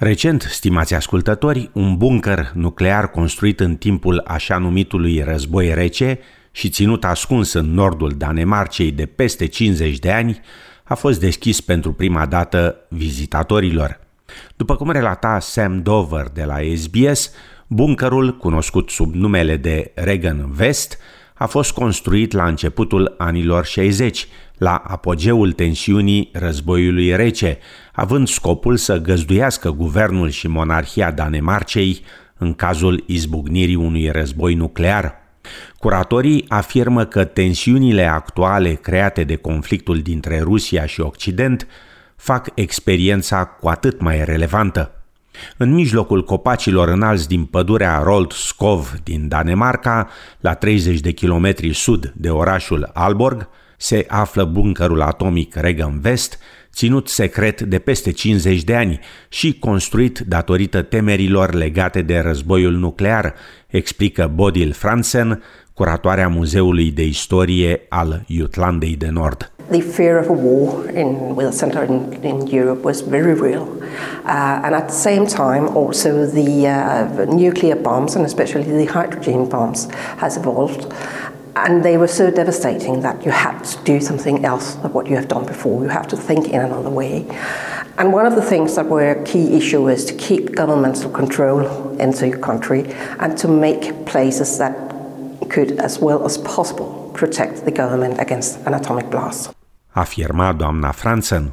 Recent, stimați ascultători, un bunker nuclear construit în timpul așa numitului război rece și ținut ascuns în nordul Danemarcei de peste 50 de ani, a fost deschis pentru prima dată vizitatorilor. După cum relata Sam Dover de la SBS, bunkerul, cunoscut sub numele de Regan West, a fost construit la începutul anilor 60, la apogeul tensiunii războiului rece, având scopul să găzduiască guvernul și monarhia Danemarcei în cazul izbucnirii unui război nuclear. Curatorii afirmă că tensiunile actuale create de conflictul dintre Rusia și Occident fac experiența cu atât mai relevantă. În mijlocul copacilor înalți din pădurea Rold Skov din Danemarca, la 30 de kilometri sud de orașul Alborg, se află bunkerul atomic Regan West, ținut secret de peste 50 de ani și construit datorită temerilor legate de războiul nuclear, explică Bodil Fransen, curatoarea Muzeului de Istorie al Jutlandei de Nord. The fear of a war in, with a center in, in Europe was very real. Uh, and at the same time, also the uh, nuclear bombs, and especially the hydrogen bombs, has evolved. And they were so devastating that you had to do something else than what you have done before. You have to think in another way. And one of the things that were a key issue is to keep governmental control into your country and to make places that could, as well as possible, protect the government against an atomic blast. Afirma doamna Franzen.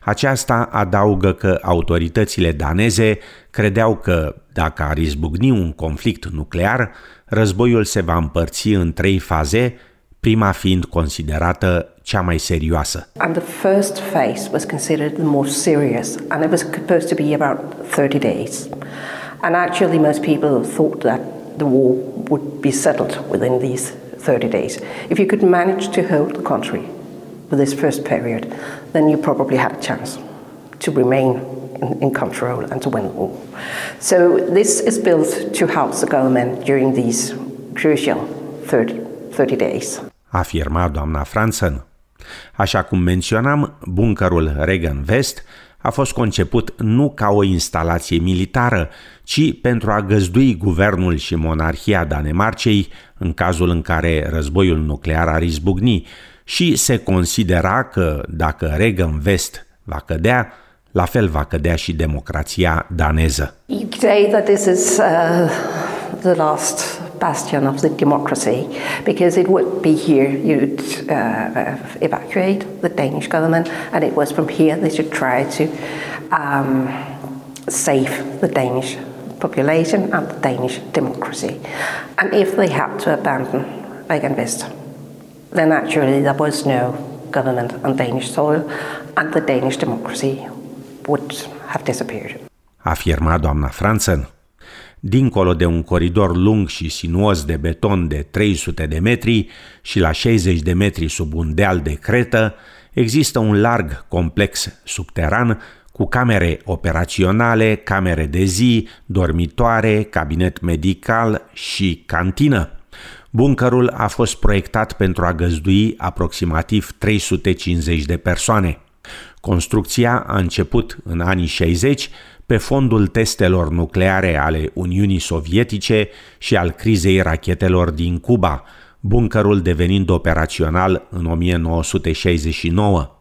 Aceasta adaugă că autoritățile daneze credeau că, dacă ar izbucni un conflict nuclear, războiul se va împărți în trei faze, prima fiind considerată cea mai serioasă. And the first phase was considered the most serious, and it was supposed to be about 30 days. And actually most people thought that the war would be settled within these 30 days. If you could manage to hold the country with this first period, then you probably had a chance to remain in, in, control and to win the war. So this is built to help the government during these crucial 30, 30 days. Afirma doamna Franzen. Așa cum menționam, bunkerul Regan West a fost conceput nu ca o instalație militară, ci pentru a găzdui guvernul și monarhia Danemarcei în cazul în care războiul nuclear ar izbucni și se considera că dacă Regan West va cădea, la fel va cădea și democrația daneză. You say that this is uh, the last bastion of the democracy because it would be here you'd uh, evacuate the Danish government and it was from here they should try to um, save the Danish population and the Danish democracy. And if they had to abandon Reagan West, then actually there was no government on Danish soil and the Danish democracy would have disappeared. Afirma doamna Franzen. Dincolo de un coridor lung și sinuos de beton de 300 de metri și la 60 de metri sub un deal de cretă, există un larg complex subteran cu camere operaționale, camere de zi, dormitoare, cabinet medical și cantină. Bunkerul a fost proiectat pentru a găzdui aproximativ 350 de persoane. Construcția a început în anii 60 pe fondul testelor nucleare ale Uniunii Sovietice și al crizei rachetelor din Cuba, bunkerul devenind operațional în 1969.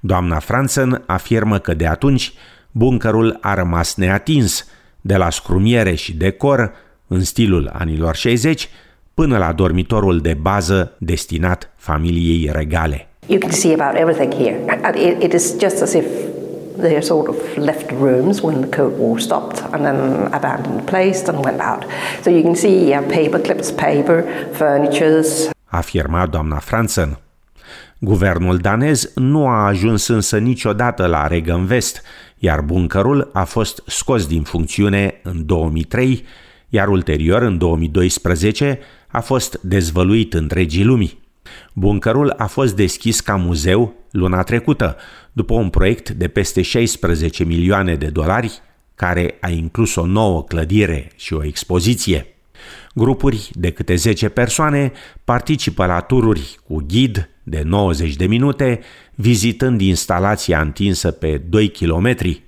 Doamna Franzen afirmă că de atunci bunkerul a rămas neatins, de la scrumiere și decor, în stilul anilor 60, până la dormitorul de bază destinat familiei regale. You can see about everything here. It, it is just as if they sort of left rooms when the Cold War stopped and then abandoned the place and went out. So you can see uh, paper clips, paper, furnitures. Afirma doamna Franzen. Guvernul danez nu a ajuns însă niciodată la Regan West, iar bunkerul a fost scos din funcțiune în 2003, iar ulterior, în 2012, a fost dezvăluit întregii lumii. Bunkerul a fost deschis ca muzeu luna trecută, după un proiect de peste 16 milioane de dolari, care a inclus o nouă clădire și o expoziție. Grupuri de câte 10 persoane participă la tururi cu ghid de 90 de minute, vizitând instalația întinsă pe 2 kilometri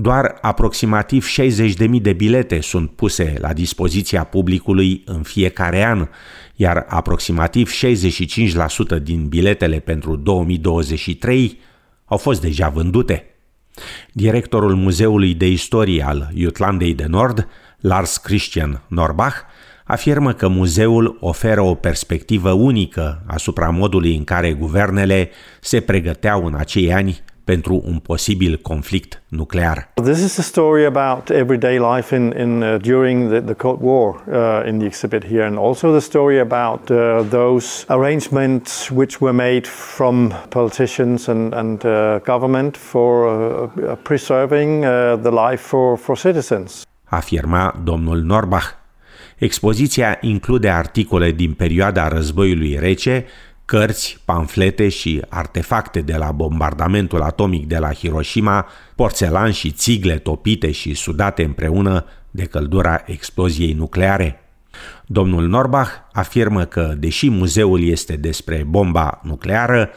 Doar aproximativ 60.000 de bilete sunt puse la dispoziția publicului în fiecare an, iar aproximativ 65% din biletele pentru 2023 au fost deja vândute. Directorul Muzeului de Istorie al Jutlandei de Nord, Lars Christian Norbach, afirmă că muzeul oferă o perspectivă unică asupra modului în care guvernele se pregăteau în acei ani pentru un posibil conflict nuclear. This is a story about everyday life in, in uh, during the, the Cold War uh, in the exhibit here, and also the story about uh, those arrangements which were made from politicians and, and uh, government for uh, preserving uh, the life for, for citizens. Afirma domnul Norbach. Expoziția include articole din perioada războiului rece cărți, pamflete și artefacte de la bombardamentul atomic de la Hiroshima, porțelan și țigle topite și sudate împreună de căldura exploziei nucleare. Domnul Norbach afirmă că, deși muzeul este despre bomba nucleară,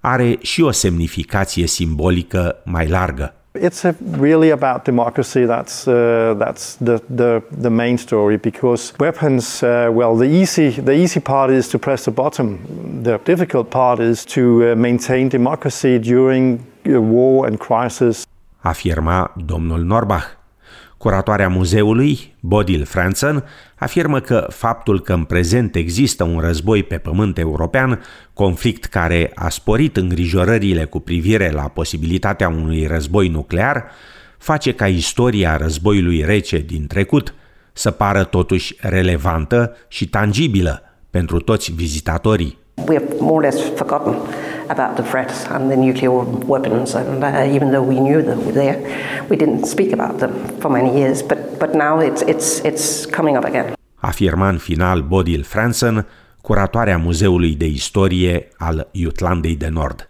are și o semnificație simbolică mai largă. It's really about democracy. That's uh, that's the, the the main story because weapons. Uh, well, the easy the easy part is to press the button. The difficult part is to uh, maintain democracy during uh, war and crisis. Afirma domnul Norbach. Curatoarea muzeului, Bodil Franzen, afirmă că faptul că în prezent există un război pe pământ european, conflict care a sporit îngrijorările cu privire la posibilitatea unui război nuclear, face ca istoria războiului rece din trecut să pară totuși relevantă și tangibilă pentru toți vizitatorii. We have more or less forgotten about the threat and the nuclear weapons, and uh, even though we knew they were there, we didn't speak about them for many years. But but now it's it's it's coming up again. Afirma în final Bodil Fransen, curatoarea Muzeului de Istorie al Jutlandei de Nord.